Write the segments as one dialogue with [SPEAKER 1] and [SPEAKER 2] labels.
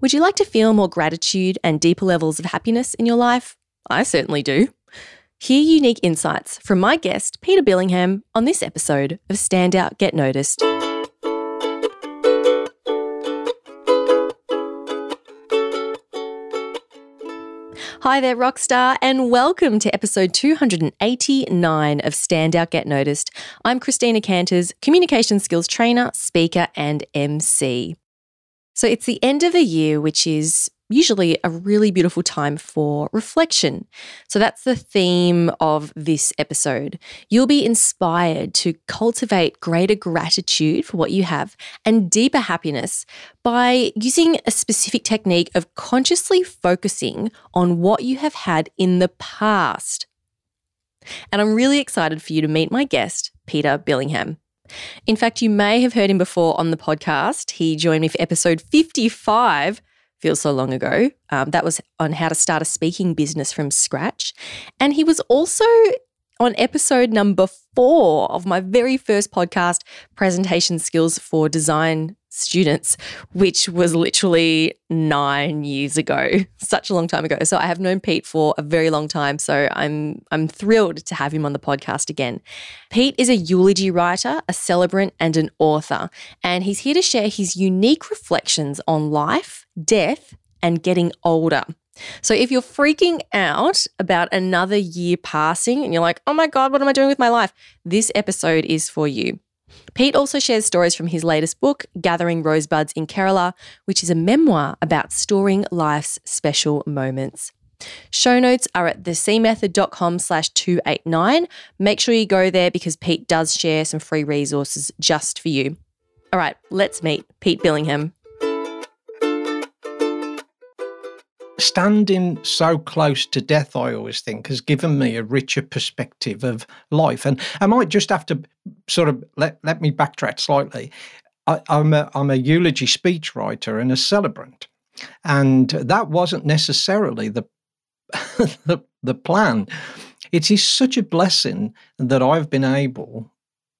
[SPEAKER 1] Would you like to feel more gratitude and deeper levels of happiness in your life? I certainly do. Hear unique insights from my guest, Peter Billingham, on this episode of Stand Out Get Noticed. Hi there, Rockstar, and welcome to episode 289 of Standout Get Noticed. I'm Christina Canters, communication skills trainer, speaker, and MC. So it's the end of the year, which is usually a really beautiful time for reflection. So that's the theme of this episode. You'll be inspired to cultivate greater gratitude for what you have and deeper happiness by using a specific technique of consciously focusing on what you have had in the past. And I'm really excited for you to meet my guest, Peter Billingham. In fact, you may have heard him before on the podcast. He joined me for episode 55 feels so long ago. Um, that was on how to start a speaking business from scratch. And he was also on episode number four of my very first podcast, Presentation Skills for Design Students, which was literally nine years ago, such a long time ago. So I have known Pete for a very long time. So I'm I'm thrilled to have him on the podcast again. Pete is a eulogy writer, a celebrant, and an author, and he's here to share his unique reflections on life, death, and getting older. So if you're freaking out about another year passing and you're like, oh my God, what am I doing with my life? This episode is for you. Pete also shares stories from his latest book, Gathering Rosebuds in Kerala, which is a memoir about storing life's special moments. Show notes are at thecmethod.com slash 289. Make sure you go there because Pete does share some free resources just for you. All right, let's meet Pete Billingham.
[SPEAKER 2] Standing so close to death, I always think, has given me a richer perspective of life. And I might just have to sort of let, let me backtrack slightly. I, am a, I'm a eulogy speechwriter and a celebrant. And that wasn't necessarily the, the, the plan. It is such a blessing that I've been able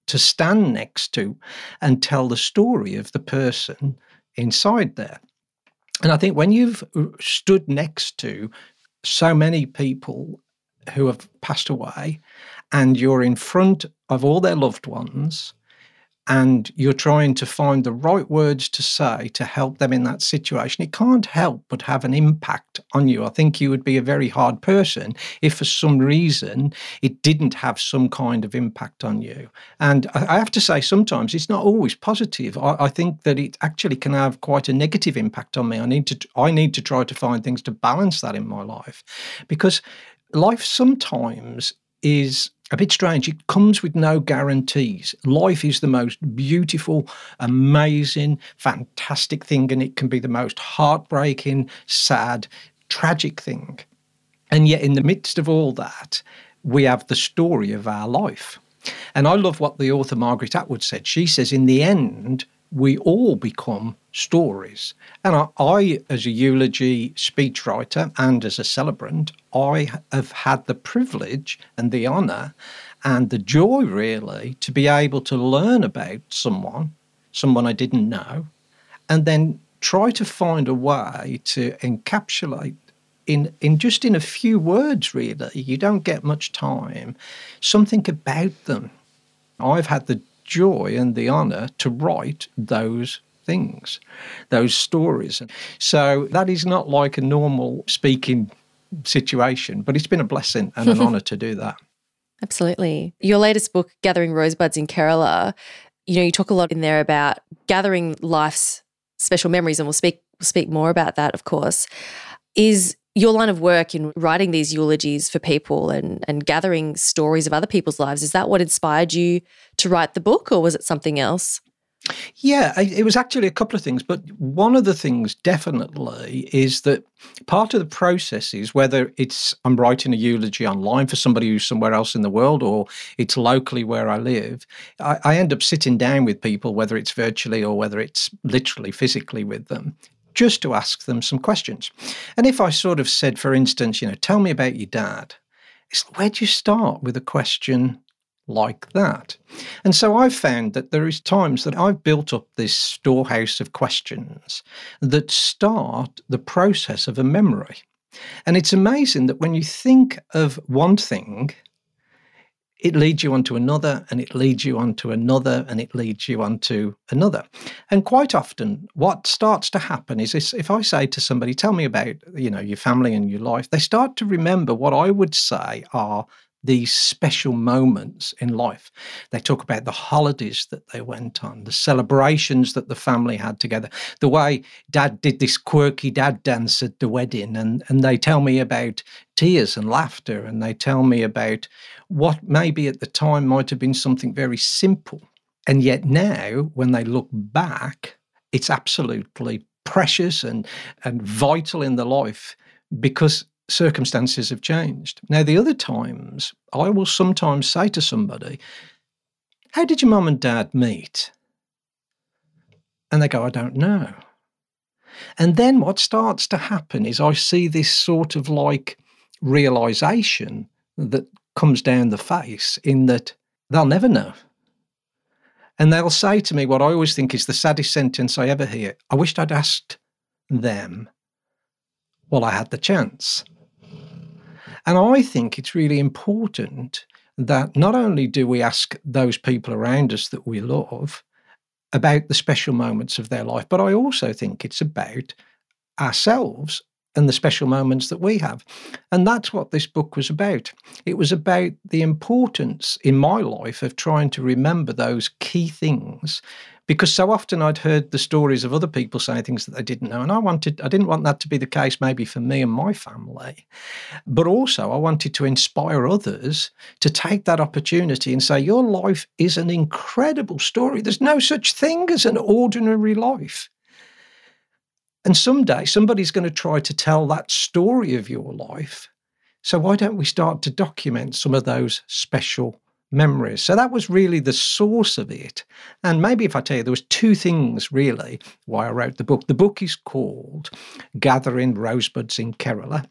[SPEAKER 2] to stand next to and tell the story of the person inside there. And I think when you've uh, stood next to so many people who have passed away and you're in front of all their loved ones and you're trying to find the right words to say to help them in that situation, it can't help but have an impact on you. I think you would be a very hard person if, for some reason, it didn't have some kind of impact on you. And I have to say, sometimes it's not always positive. I, I think that it actually can have quite a negative impact on me. I need to I need to try to find things to balance that in my life, because life sometimes is a bit strange. It comes with no guarantees. Life is the most beautiful, amazing, fantastic thing, and it can be the most heartbreaking, sad, tragic thing. And yet, in the midst of all that, we have the story of our life. And I love what the author Margaret Atwood said. She says, in the end, we all become stories. And I, I, as a eulogy speechwriter and as a celebrant, I have had the privilege and the honour and the joy, really, to be able to learn about someone, someone I didn't know, and then try to find a way to encapsulate in, in just in a few words, really, you don't get much time, something about them. I've had the joy and the honor to write those things, those stories. So that is not like a normal speaking situation, but it's been a blessing and an honor to do that.
[SPEAKER 1] Absolutely. Your latest book, Gathering Rosebuds in Kerala, you know, you talk a lot in there about gathering life's special memories, and we'll speak we'll speak more about that, of course. Is your line of work in writing these eulogies for people and, and gathering stories of other people's lives, is that what inspired you to write the book or was it something else?
[SPEAKER 2] Yeah, it was actually a couple of things, but one of the things definitely is that part of the process is whether it's I'm writing a eulogy online for somebody who's somewhere else in the world or it's locally where I live, I, I end up sitting down with people, whether it's virtually or whether it's literally physically with them, just to ask them some questions. And if I sort of said, for instance, you know, tell me about your dad, it's where do you start with a question like that. And so I've found that there is times that I've built up this storehouse of questions that start the process of a memory. And it's amazing that when you think of one thing, it leads you on to another, and it leads you on to another, and it leads you on to another. And quite often, what starts to happen is this, if I say to somebody, tell me about, you know, your family and your life, they start to remember what I would say are these special moments in life. They talk about the holidays that they went on, the celebrations that the family had together, the way dad did this quirky dad dance at the wedding. And, and they tell me about tears and laughter. And they tell me about what maybe at the time might have been something very simple. And yet now, when they look back, it's absolutely precious and, and vital in the life because circumstances have changed. Now, the other times, I will sometimes say to somebody, How did your mum and dad meet? And they go, I don't know. And then what starts to happen is I see this sort of like realization that comes down the face in that they'll never know. And they'll say to me what I always think is the saddest sentence I ever hear I wished I'd asked them while I had the chance. And I think it's really important that not only do we ask those people around us that we love about the special moments of their life, but I also think it's about ourselves and the special moments that we have. And that's what this book was about. It was about the importance in my life of trying to remember those key things because so often I'd heard the stories of other people saying things that they didn't know. And I wanted, I didn't want that to be the case maybe for me and my family. But also, I wanted to inspire others to take that opportunity and say, Your life is an incredible story. There's no such thing as an ordinary life. And someday somebody's going to try to tell that story of your life. So why don't we start to document some of those special memories. So that was really the source of it. And maybe if I tell you, there was two things really why I wrote the book. The book is called Gathering Rosebuds in Kerala.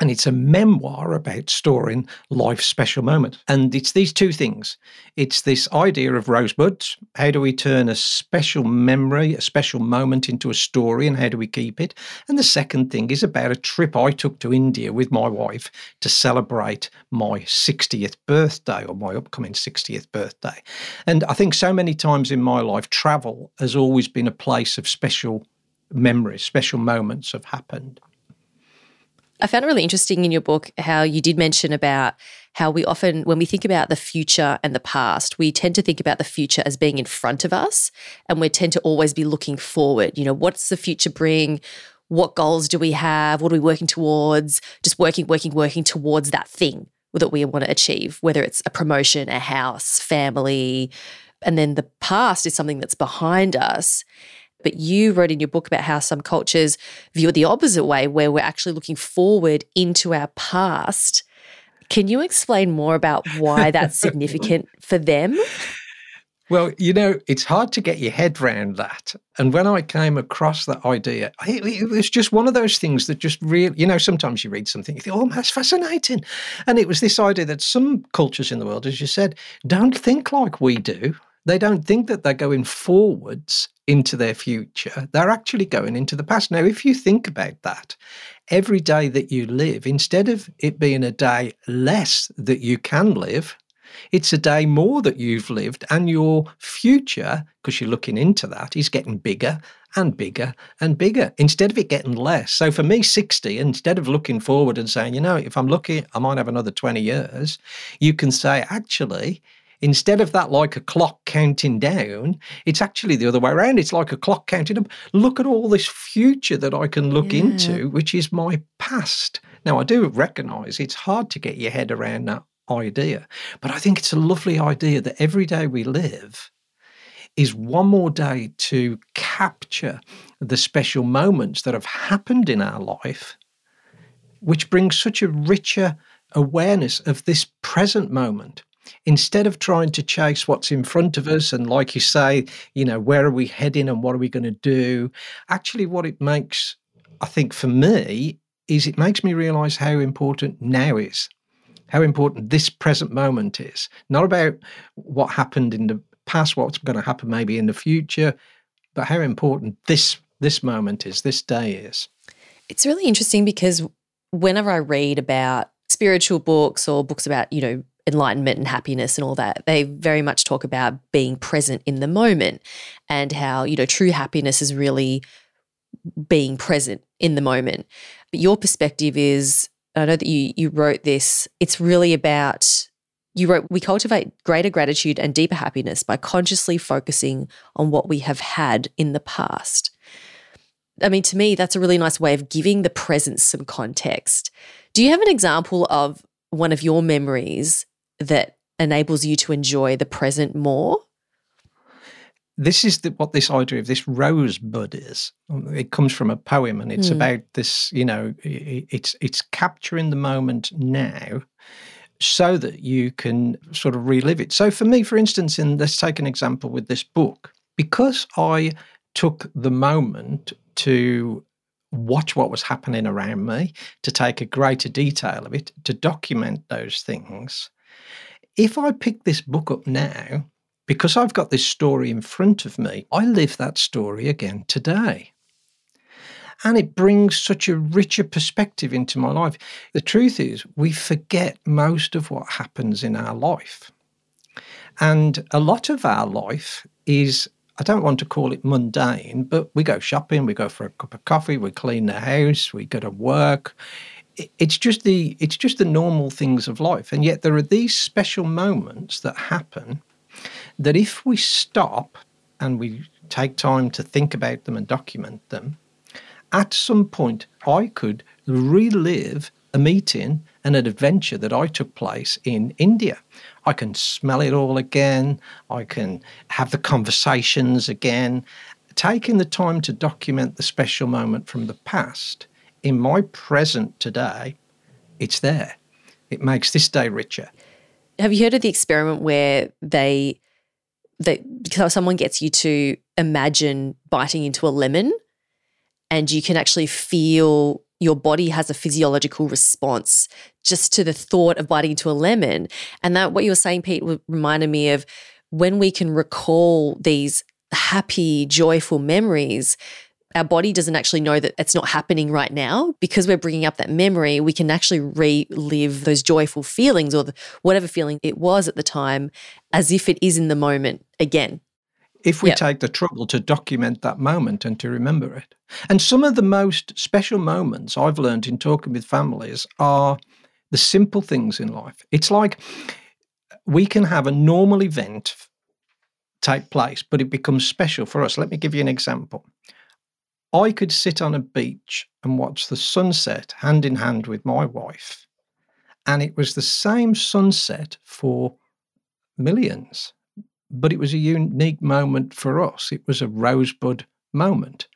[SPEAKER 2] And it's a memoir about storing life's special moments. And it's these two things it's this idea of rosebuds. How do we turn a special memory, a special moment into a story, and how do we keep it? And the second thing is about a trip I took to India with my wife to celebrate my 60th birthday or my upcoming 60th birthday. And I think so many times in my life, travel has always been a place of special memories, special moments have happened.
[SPEAKER 1] I found it really interesting in your book how you did mention about how we often, when we think about the future and the past, we tend to think about the future as being in front of us and we tend to always be looking forward. You know, what's the future bring? What goals do we have? What are we working towards? Just working, working, working towards that thing that we want to achieve, whether it's a promotion, a house, family. And then the past is something that's behind us. But you wrote in your book about how some cultures view it the opposite way, where we're actually looking forward into our past. Can you explain more about why that's significant for them?
[SPEAKER 2] Well, you know, it's hard to get your head around that. And when I came across that idea, it, was just one of those things that just really, you know, sometimes you read something, you think, oh, that's fascinating. And it was this idea that some cultures in the world, as you said, don't think like we do. They don't think that they're going forwards into their future. They're actually going into the past. Now, if you think about that, every day that you live, instead of it being a day less that you can live, it's a day more that you've lived, and your future, because you're looking into that, is getting bigger and bigger and bigger instead of it getting less. So for me, 60, instead of looking forward and saying, you know, if I'm lucky, I might have another 20 years, you can say, actually, Instead of that like a clock counting down, it's actually the other way around. It's like a clock counting up. Look at all this future that I can look yeah. into, which is my past. Now, I do recognize it's hard to get your head around that idea, but I think it's a lovely idea that every day we live is one more day to capture the special moments that have happened in our life, which brings such a richer awareness of this present moment instead of trying to chase what's in front of us and like you say you know where are we heading and what are we going to do actually what it makes i think for me is it makes me realize how important now is how important this present moment is. Not about what happened in the past, what's going to happen maybe in the future, but how important this this moment is, this day is.
[SPEAKER 1] It's really interesting because whenever I read about spiritual books or books about, you know, enlightenment and happiness and all that, they very much talk about being present in the moment and how, you know, true happiness is really being present in the moment. But your perspective is I know that you you wrote this, it's really about you wrote, we cultivate greater gratitude and deeper happiness by consciously focusing on what we have had in the past. I mean, to me, that's a really nice way of giving the present some context. Do you have an example of one of your memories that enables you to enjoy the present more?
[SPEAKER 2] This is the, what this idea of this rosebud is. It comes from a poem, and it's mm. about this. You know, it's it's capturing the moment now, so that you can sort of relive it. So, for me, for instance, in let's take an example with this book, because I took the moment to watch what was happening around me, to take a greater detail of it, to document those things. If I pick this book up now, because I've got this story in front of me, I live that story again today. And it brings such a richer perspective into my life. The truth is, we forget most of what happens in our life. And a lot of our life is I don't want to call it mundane, but we go shopping, we go for a cup of coffee, we clean the house, we go to work. It's just the it's just the normal things of life, and yet there are these special moments that happen that if we stop and we take time to think about them and document them, at some point I could relive a meeting and an adventure that I took place in India. I can smell it all again. I can have the conversations again. Taking the time to document the special moment from the past in my present today, it's there. It makes this day richer.
[SPEAKER 1] Have you heard of the experiment where they that someone gets you to imagine biting into a lemon and you can actually feel your body has a physiological response just to the thought of biting into a lemon. And that what you were saying, Pete, reminded me of when we can recall these happy, joyful memories. Our body doesn't actually know that it's not happening right now because we're bringing up that memory. We can actually relive those joyful feelings or the, whatever feeling it was at the time as if it is in the moment again
[SPEAKER 2] if we yep. take the trouble to document that moment and to remember it. And some of the most special moments I've learned in talking with families are the simple things in life. It's like we can have a normal event take place, but it becomes special for us. Let me give you an example. I could sit on a beach and watch the sunset hand in hand with my wife. And it was the same sunset for millions but it was a unique moment for us. It was a rosebud moment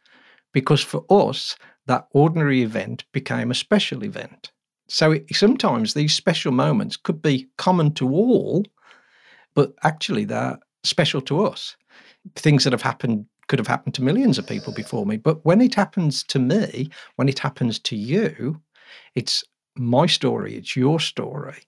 [SPEAKER 2] because for us, that ordinary event became a special event. So it, sometimes these special moments could be common to all, but actually they're special to us. Things that have happened could have happened to millions of people before me. But when it happens to me, when it happens to you, it's my story, it's your story.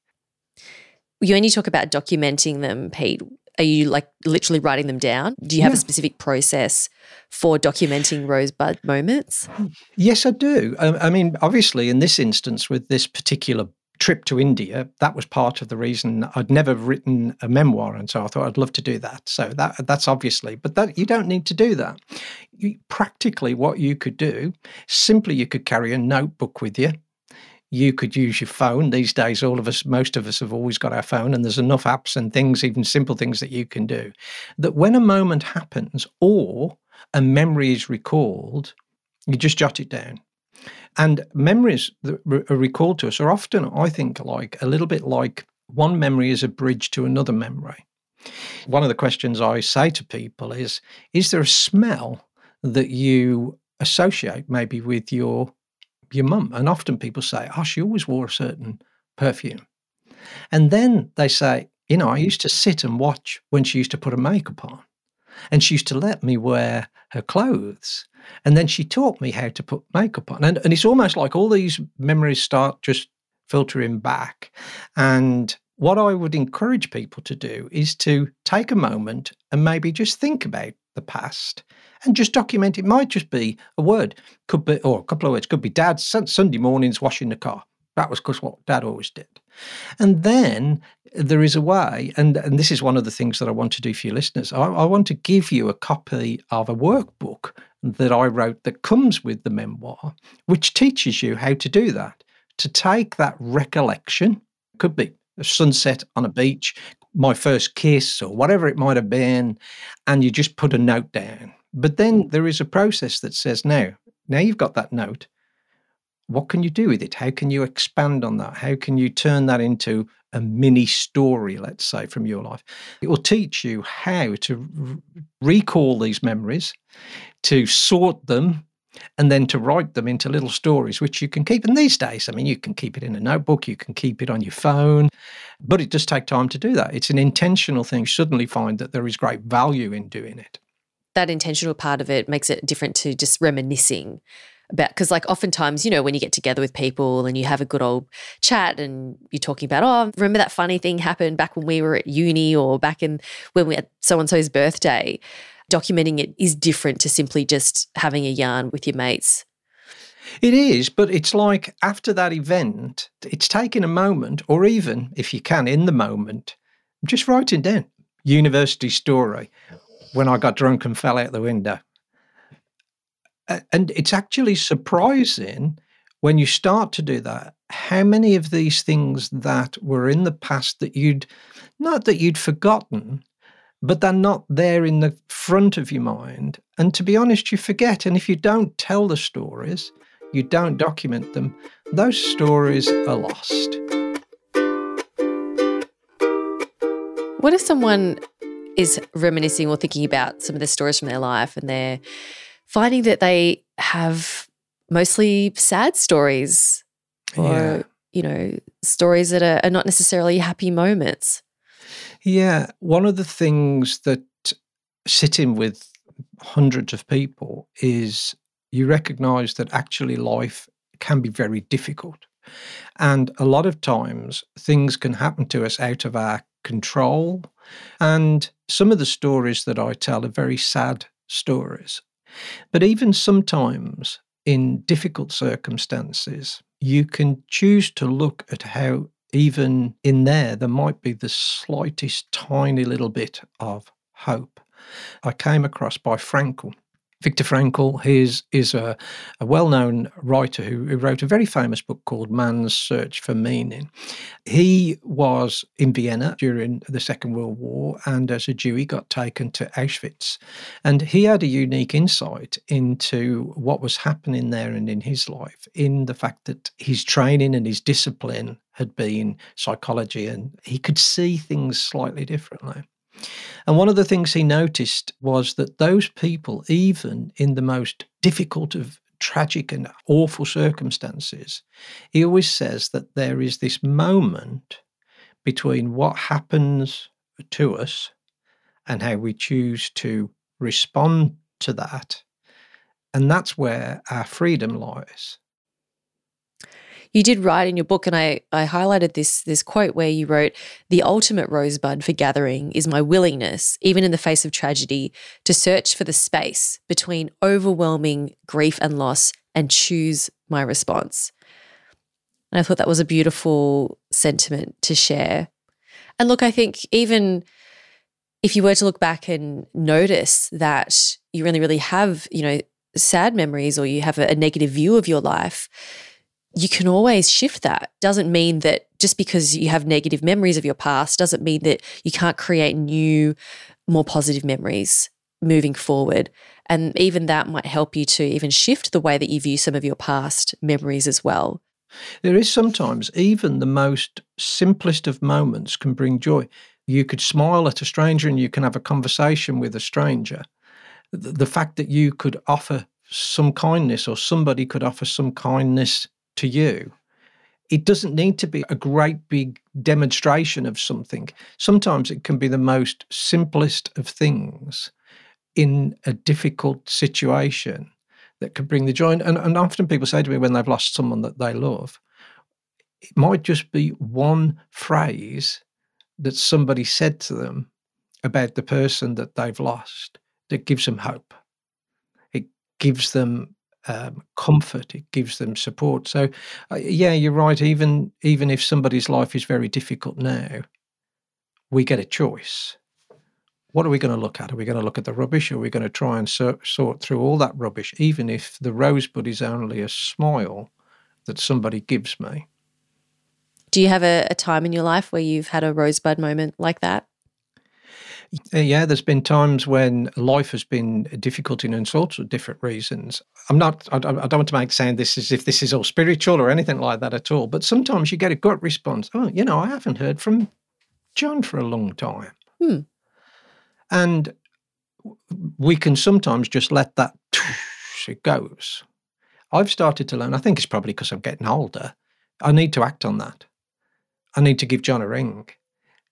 [SPEAKER 1] You only talk about documenting them, Pete. Are you like literally writing them down? Do you have yeah. a specific process for documenting rosebud moments?
[SPEAKER 2] Yes, I do. I, I mean, obviously, in this instance, with this particular trip to India, that was part of the reason I'd never written a memoir, and so I thought I'd love to do that. So that that's obviously, but that you don't need to do that. You, practically, what you could do simply you could carry a notebook with you you could use your phone. These days, all of us, most of us have always got our phone, and there's enough apps and things, even simple things that you can do. That when a moment happens or a memory is recalled, you just jot it down. And memories that are recalled to us are often, I think, like a little bit like one memory is a bridge to another memory. One of the questions I say to people is Is there a smell that you associate maybe with your your mum. And often people say, oh, she always wore a certain perfume. And then they say, you know, I used to sit and watch when she used to put her makeup on. And she used to let me wear her clothes. And then she taught me how to put makeup on. And, and it's almost like all these memories start just filtering back. And what I would encourage people to do is to take a moment and maybe just think about the past and just document. It might just be a word, could be, or a couple of words, could be Dad Sunday mornings washing the car. That was because what Dad always did. And then there is a way, and, and this is one of the things that I want to do for your listeners. I, I want to give you a copy of a workbook that I wrote that comes with the memoir, which teaches you how to do that. To take that recollection, could be a sunset on a beach, my first kiss, or whatever it might have been, and you just put a note down. But then hmm. there is a process that says, now, now you've got that note. What can you do with it? How can you expand on that? How can you turn that into a mini story, let's say, from your life? It will teach you how to recall these memories, to sort them, and then to write them into little stories which you can keep. And these days, I mean, you can keep it in a notebook, you can keep it on your phone, but it does take time to do that. It's an intentional thing. You suddenly find that there is great value in doing it
[SPEAKER 1] that intentional part of it makes it different to just reminiscing about because like oftentimes you know when you get together with people and you have a good old chat and you're talking about oh remember that funny thing happened back when we were at uni or back in when we had so and so's birthday documenting it is different to simply just having a yarn with your mates
[SPEAKER 2] it is but it's like after that event it's taking a moment or even if you can in the moment just writing down university story when I got drunk and fell out the window. And it's actually surprising when you start to do that how many of these things that were in the past that you'd not that you'd forgotten but they're not there in the front of your mind. And to be honest you forget. And if you don't tell the stories you don't document them those stories are lost.
[SPEAKER 1] What if someone is reminiscing or thinking about some of the stories from their life and they're finding that they have mostly sad stories or, yeah. you know, stories that are, are not necessarily happy moments.
[SPEAKER 2] Yeah. One of the things that sitting with hundreds of people is you recognize that actually life can be very difficult. And a lot of times things can happen to us out of our control. And some of the stories that I tell are very sad stories. But even sometimes in difficult circumstances, you can choose to look at how, even in there, there might be the slightest tiny little bit of hope. I came across by Frankl Viktor Frankl is, is a, a well known writer who, who, wrote a very famous book called Man's Search for Meaning. He was in Vienna during the Second World War, and as a Jew, he got taken to Auschwitz. And he had a unique insight into what was happening there and in his life, in the fact that his training and his discipline had been psychology, and he could see things slightly differently. And one of the things he noticed was that those people, even in the most difficult of tragic and awful circumstances, he always says that there is this moment between what happens to us and how we choose to respond to that. And that's where our freedom lies
[SPEAKER 1] you did write in your book, and I, I highlighted this this quote where you wrote, "The ultimate rosebud for gathering is my willingness, even in the face of tragedy, to search for the space between overwhelming grief and loss and choose my response." And I thought that was a beautiful sentiment to share. And look, I think even if you were to look back and notice that you really, really have, you know, sad memories or you have a, a negative view of your life, you can always shift that. Doesn't mean that just because you have negative memories of your past doesn't mean that you can't create new, more positive memories moving forward. And even that might help you to even shift the way that you view some of your past memories as well.
[SPEAKER 2] There is sometimes even the most simplest of moments can bring joy. You could smile at a stranger and you can have a conversation with a stranger. The fact that you could offer some kindness or somebody could offer some kindness to you. It doesn't need to be a great big demonstration of something. Sometimes it can be the most simplest of things in a difficult situation that can bring the joy. And, and often people say to me when they've lost someone that they love, it might just be one phrase that somebody said to them about the person that they've lost that gives them hope. It gives them um, comfort. It gives them support. So, uh, yeah, you're right. Even even if somebody's life is very difficult now, we get a choice. What are we going to look at? Are we going to look at the rubbish? Or are we going to try and sort, sort through all that rubbish, even if the rosebud is only a smile that somebody gives me?
[SPEAKER 1] Do you have a, a time in your life where you've had a rosebud moment like that?
[SPEAKER 2] Uh, yeah, there's been times when life has been difficult in all sorts of different reasons. I'm not, I, don't want to make sound this as if this is all spiritual or anything like that at all, but sometimes you get a gut response. Oh, you know, I haven't heard from John for a long time.
[SPEAKER 1] Hmm.
[SPEAKER 2] And we can sometimes just let that, it goes. I've started to learn, I think it's probably because I'm getting older. I need to act on that. I need to give John a ring.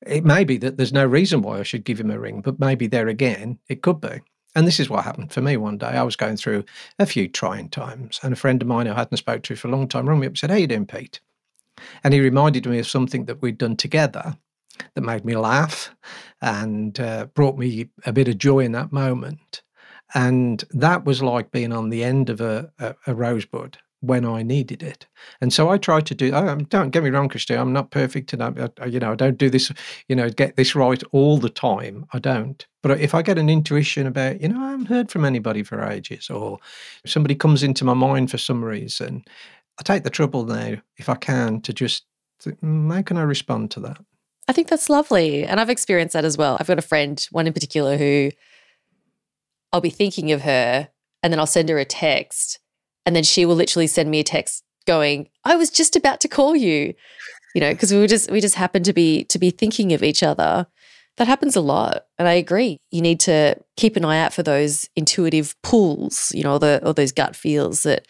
[SPEAKER 2] It may be that there's no reason why I should give him a ring, but maybe there again, it could be. And this is what happened for me one day. I was going through a few trying times, and a friend of mine who I hadn't spoke to for a long time rang me up and said, How you doing, Pete? And he reminded me of something that we'd done together that made me laugh and uh, brought me a bit of joy in that moment. And that was like being on the end of a, a, a rosebud when I needed it. And so I try to do. don't get me wrong, Christine. I'm not perfect, and I, you know, I don't do this. You know, get this right all the time. I don't. But if I get an intuition about, you know, I haven't heard from anybody for ages, or somebody comes into my mind for some reason, I take the trouble now, if I can, to just think, mm, how can I respond to that?
[SPEAKER 1] I think that's lovely, and I've experienced that as well. I've got a friend, one in particular, who I'll be thinking of her, and then I'll send her a text and then she will literally send me a text going, I was just about to call you, you know, because we were just, we just happen to be, to be thinking of each other. That happens a lot. And I agree. You need to keep an eye out for those intuitive pulls, you know, or, the, or those gut feels that,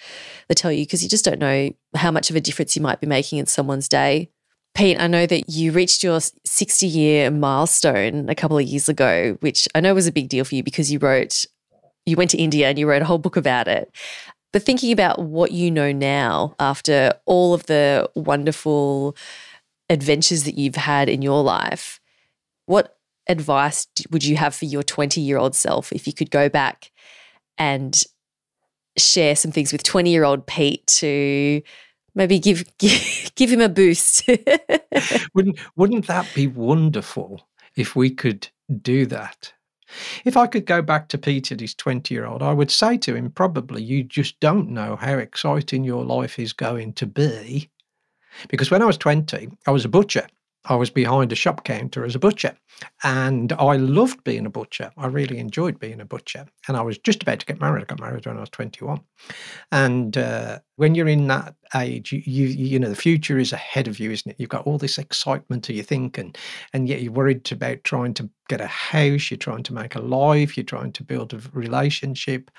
[SPEAKER 1] that tell you, because you just don't know how much of a difference you might be making in someone's day. Pete, I know that you reached your 60 year milestone a couple of years ago, which I know was a big deal for you because you wrote, you went to India and you wrote a whole book about it. But thinking about what you know now after all of the wonderful adventures that you've had in your life, what advice would you have for your 20 year old self if you could go back and share some things with 20 year old Pete to maybe give, give, give him a boost?
[SPEAKER 2] wouldn't, wouldn't that be wonderful if we could do that? If I could go back to Peter, his 20 year old, I would say to him, probably, you just don't know how exciting your life is going to be. Because when I was 20, I was a butcher. I was behind a shop counter as a butcher. And I loved being a butcher. I really enjoyed being a butcher. And I was just about to get married. I got married when I was 21. And uh, when you're in that age, you, you, you know, the future is ahead of you, isn't it? You've got all this excitement to you think, and, and yet you're worried about trying to get a house, you're trying to make a life, you're trying to build a relationship.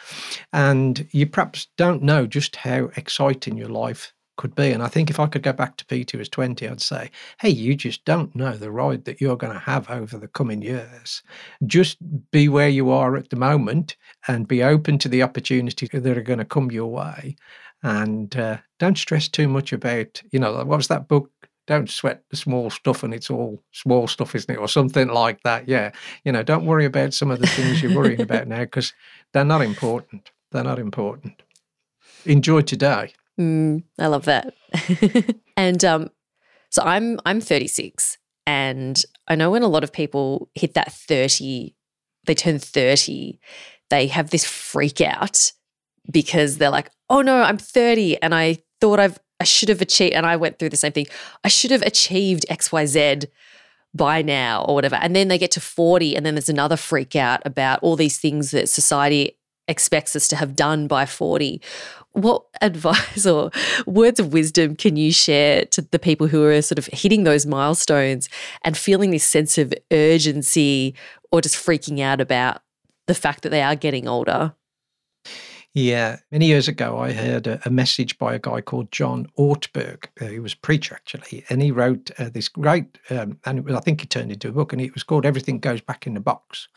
[SPEAKER 2] And you perhaps don't know just how exciting your life could be. And I think if I could go back to Peter who was 20, I'd say, hey, you just don't know the ride that you're going to have over the coming years. Just be where you are at the moment and be open to the opportunities that are going to come your way. And uh, don't stress too much about, you know, what was that book? Don't sweat the small stuff and it's all small stuff, isn't it? Or something like that. Yeah. You know, don't worry about some of the things you're worrying about now because they're not important. They're not important. Enjoy today.
[SPEAKER 1] Mm, I love that. and um, so I'm I'm 36, and I know when a lot of people hit that 30, they turn 30, they have this freak out because they're like, oh no, I'm 30, and I thought I've I should have achieved, and I went through the same thing. I should have achieved X Y Z by now or whatever. And then they get to 40 and then there's another freak out about all these things that society expects us to have done by 40. What advice or words of wisdom can you share to the people who are sort of hitting those milestones and feeling this sense of urgency or just freaking out about the fact that they are getting older?
[SPEAKER 2] Yeah, many years ago, I heard a, a, message by a guy called John Ortberg. Uh, he was a preacher, actually, and he wrote uh, this great, um, and was, I think he turned into a book, and it was called Everything Goes Back in the Box.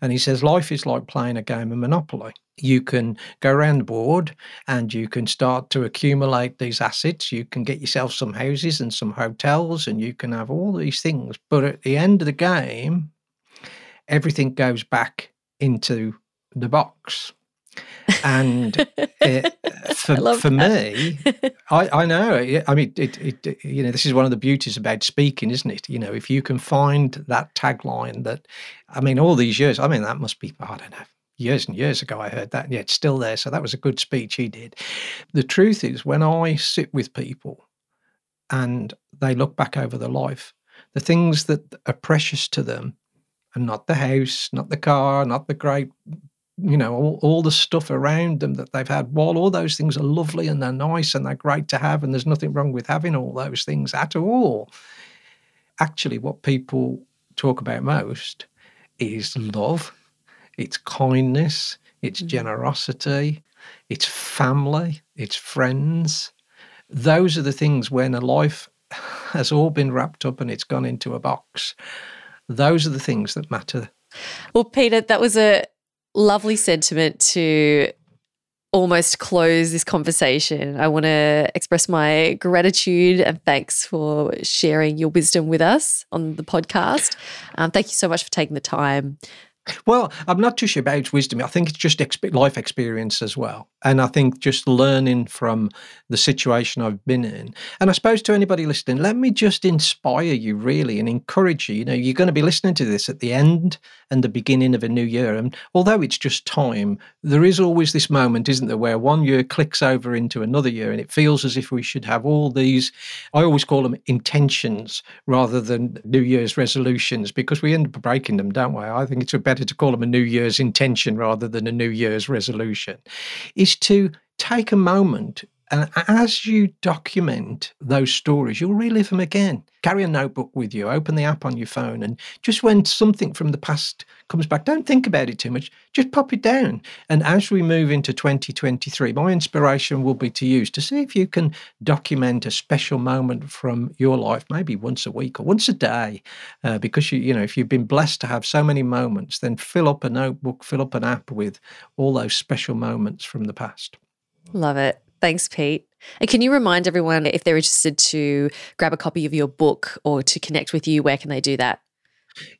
[SPEAKER 2] And he says, Life is like playing a game of Monopoly. You can go around the board and you can start to accumulate these assets. You can get yourself some houses and some hotels, and you can have all these things. But at the end of the game, everything goes back into the box and it, for, for me, I, I know. I mean, it, it, you know, this is one of the beauties about speaking, isn't it? You know, if you can find that tagline that, I mean, all these years, I mean, that must be, I don't know, years and years ago I heard that, and yeah, it's still there. So that was a good speech he did. The truth is, when I sit with people and they look back over their life, the things that are precious to them are not the house, not the car, not the great you know all, all the stuff around them that they've had. While all those things are lovely and they're nice and they're great to have and there's nothing wrong with having all those things at all actually what people talk about most is love. It's kindness it's mm. generosity it's family it's friends. Those are the things when a life has all been wrapped up and it's gone into a box. Those are the things that matter.
[SPEAKER 1] Well peter that was a lovely sentiment to almost close this conversation. I want to express my gratitude and thanks for sharing your wisdom with us on the podcast. Um, thank you so much for taking the time
[SPEAKER 2] well, I'm not too sure about wisdom. I think it's just life experience as well. And I think just learning from the situation I've been in. And I suppose to anybody listening, let me just inspire you really and encourage you. You know, you're going to be listening to this at the end and the beginning of a new year. And although it's just time, there is always this moment, isn't there, where one year clicks over into another year and it feels as if we should have all these, I always call them intentions rather than New Year's resolutions because we end up breaking them, don't we? I think it's a better to call them a New Year's intention rather than a New Year's resolution, is to take a moment and as you document those stories, you'll relive them again. Carry a notebook with you, open the app on your phone, and just when something from the past comes back, don't think about it too much, just pop it down. And as we move into 2023, my inspiration will be to use to see if you can document a special moment from your life, maybe once a week or once a day. Uh, because, you, you know, if you've been blessed to have so many moments, then fill up a notebook, fill up an app with all those special moments from the past.
[SPEAKER 1] Love it. Thanks, Pete. And can you remind everyone if they're interested to grab a copy of your book or to connect with you, where can they do that?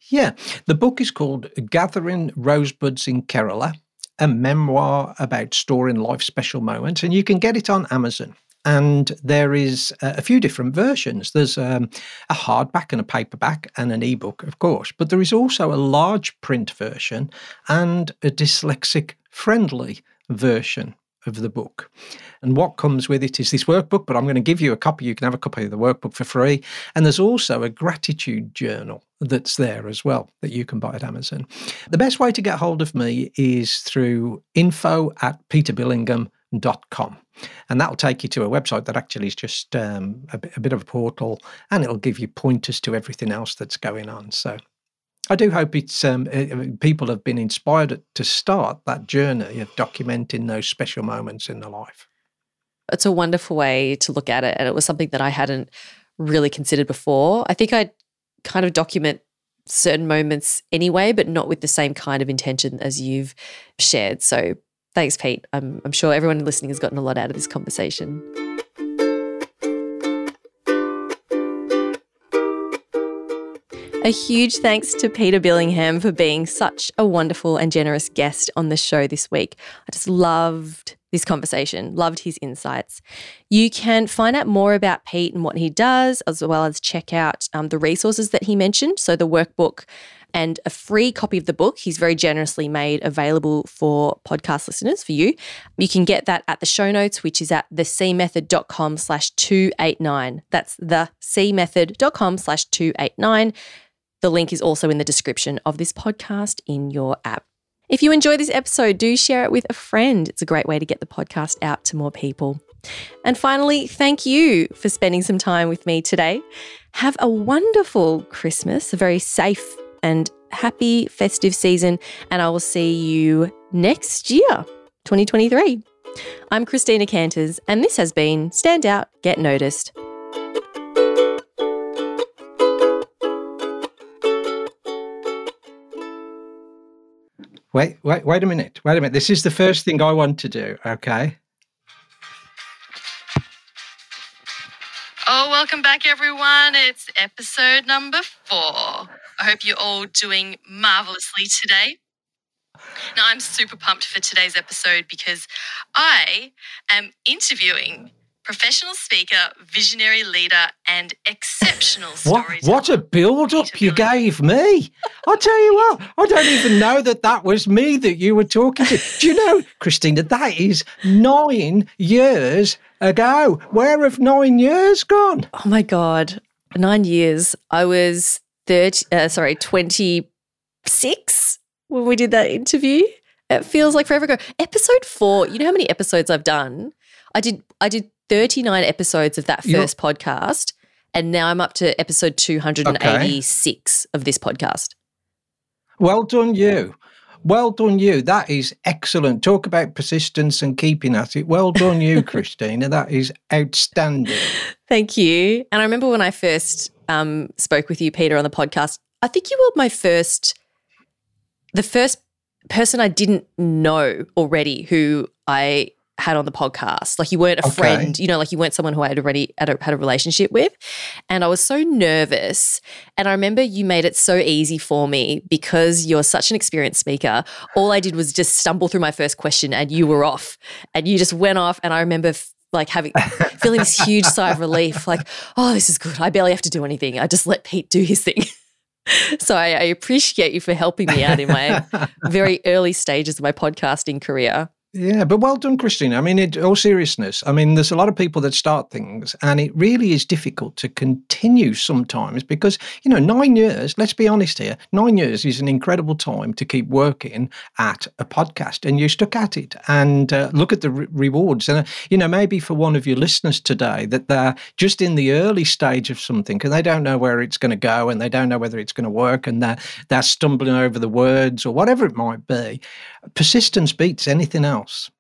[SPEAKER 2] Yeah, the book is called Gathering Rosebuds in Kerala, a memoir about storing life special moments, and you can get it on Amazon. And there is a few different versions. There's um, a hardback and a paperback and an ebook, of course, but there is also a large print version and a dyslexic friendly version of the book. And what comes with it is this workbook, but I'm going to give you a copy. You can have a copy of the workbook for free. And there's also a gratitude journal that's there as well that you can buy at Amazon. The best way to get hold of me is through info at peterbillingham.com. And that'll take you to a website that actually is just um, a, bit, a bit of a portal and it'll give you pointers to everything else that's going on. So I do hope it's um, eh, eh, people have been inspired to start that journey of documenting those special moments in their life.
[SPEAKER 1] It's a wonderful way to look at it, and it was something that I hadn't really considered before. I think I kind of document certain moments anyway, but not with the same kind of intention as you've shared. So thanks, Pete. I'm, I'm sure everyone listening has gotten a lot out of this conversation. A huge thanks to Peter Billingham for being such a wonderful and generous guest on the show this week. I just loved this conversation, loved his insights. You can find out more about Pete and what he does, as well as check out um, the resources that he mentioned. So, the workbook and a free copy of the book he's very generously made available for podcast listeners for you. You can get that at the show notes, which is at thecmethod.com slash 289. That's thecmethod.com slash 289. The link is also in the description of this podcast in your app. If you enjoy this episode, do share it with a friend. It's a great way to get the podcast out to more people. And finally, thank you for spending some time with me today. Have a wonderful Christmas, a very safe and happy festive season, and I will see you next year. 2023. I'm Christina Canters, and this has been Stand Out, Get Noticed.
[SPEAKER 2] Wait, wait, wait a minute. Wait a minute. This is the first thing I want to do. Okay.
[SPEAKER 1] Oh, welcome back, everyone. It's episode number four. I hope you're all doing marvelously today. Now, I'm super pumped for today's episode because I am interviewing professional speaker, visionary leader, and exceptional
[SPEAKER 2] storyteller. What, what a build up you gave me. I'll tell you what, I don't even know that that was me that you were talking to. Do you know, Christina, that is nine years ago. Where have nine years gone?
[SPEAKER 1] Oh my God, nine years. I was 30, uh, sorry, 26 when we did that interview. It feels like forever ago. Episode four, you know how many episodes I've done? I did I did 39 episodes of that 1st podcast. And now I'm up to episode 286 okay. of this podcast.
[SPEAKER 2] Well done, you. Well done, you. That is excellent. Talk about persistence and keeping at it. Well done, you, Christina. That is outstanding.
[SPEAKER 1] Thank you. And I remember when I first um, spoke with you, Peter, on the podcast, I think you were my first, the first person I didn't know already who I had on the podcast. Like you weren't a okay. friend, you know, like you weren't someone who I had already had a, had a relationship with. And I was so nervous. And I remember you made it so easy for me because you're such an experienced speaker. All I did was just stumble through my first question and you were off. And you just went off. And I remember f- like having feeling this huge sigh of relief, like, oh, this is good. I barely have to do anything. I just let Pete do his thing. so I, I appreciate you for helping me out in my very early stages of my podcasting career.
[SPEAKER 2] Yeah, but well done, Christina. I mean, in all seriousness, I mean, there's a lot of people that start things, and it really is difficult to continue sometimes because, you know, nine years, let's be honest here, nine years is an incredible time to keep working at a podcast, and you stuck at it and uh, look at the re- rewards. And, uh, you know, maybe for one of your listeners today that they're just in the early stage of something and they don't know where it's going to go and they don't know whether it's going to work and they're, they're stumbling over the words or whatever it might be. Persistence beats anything else.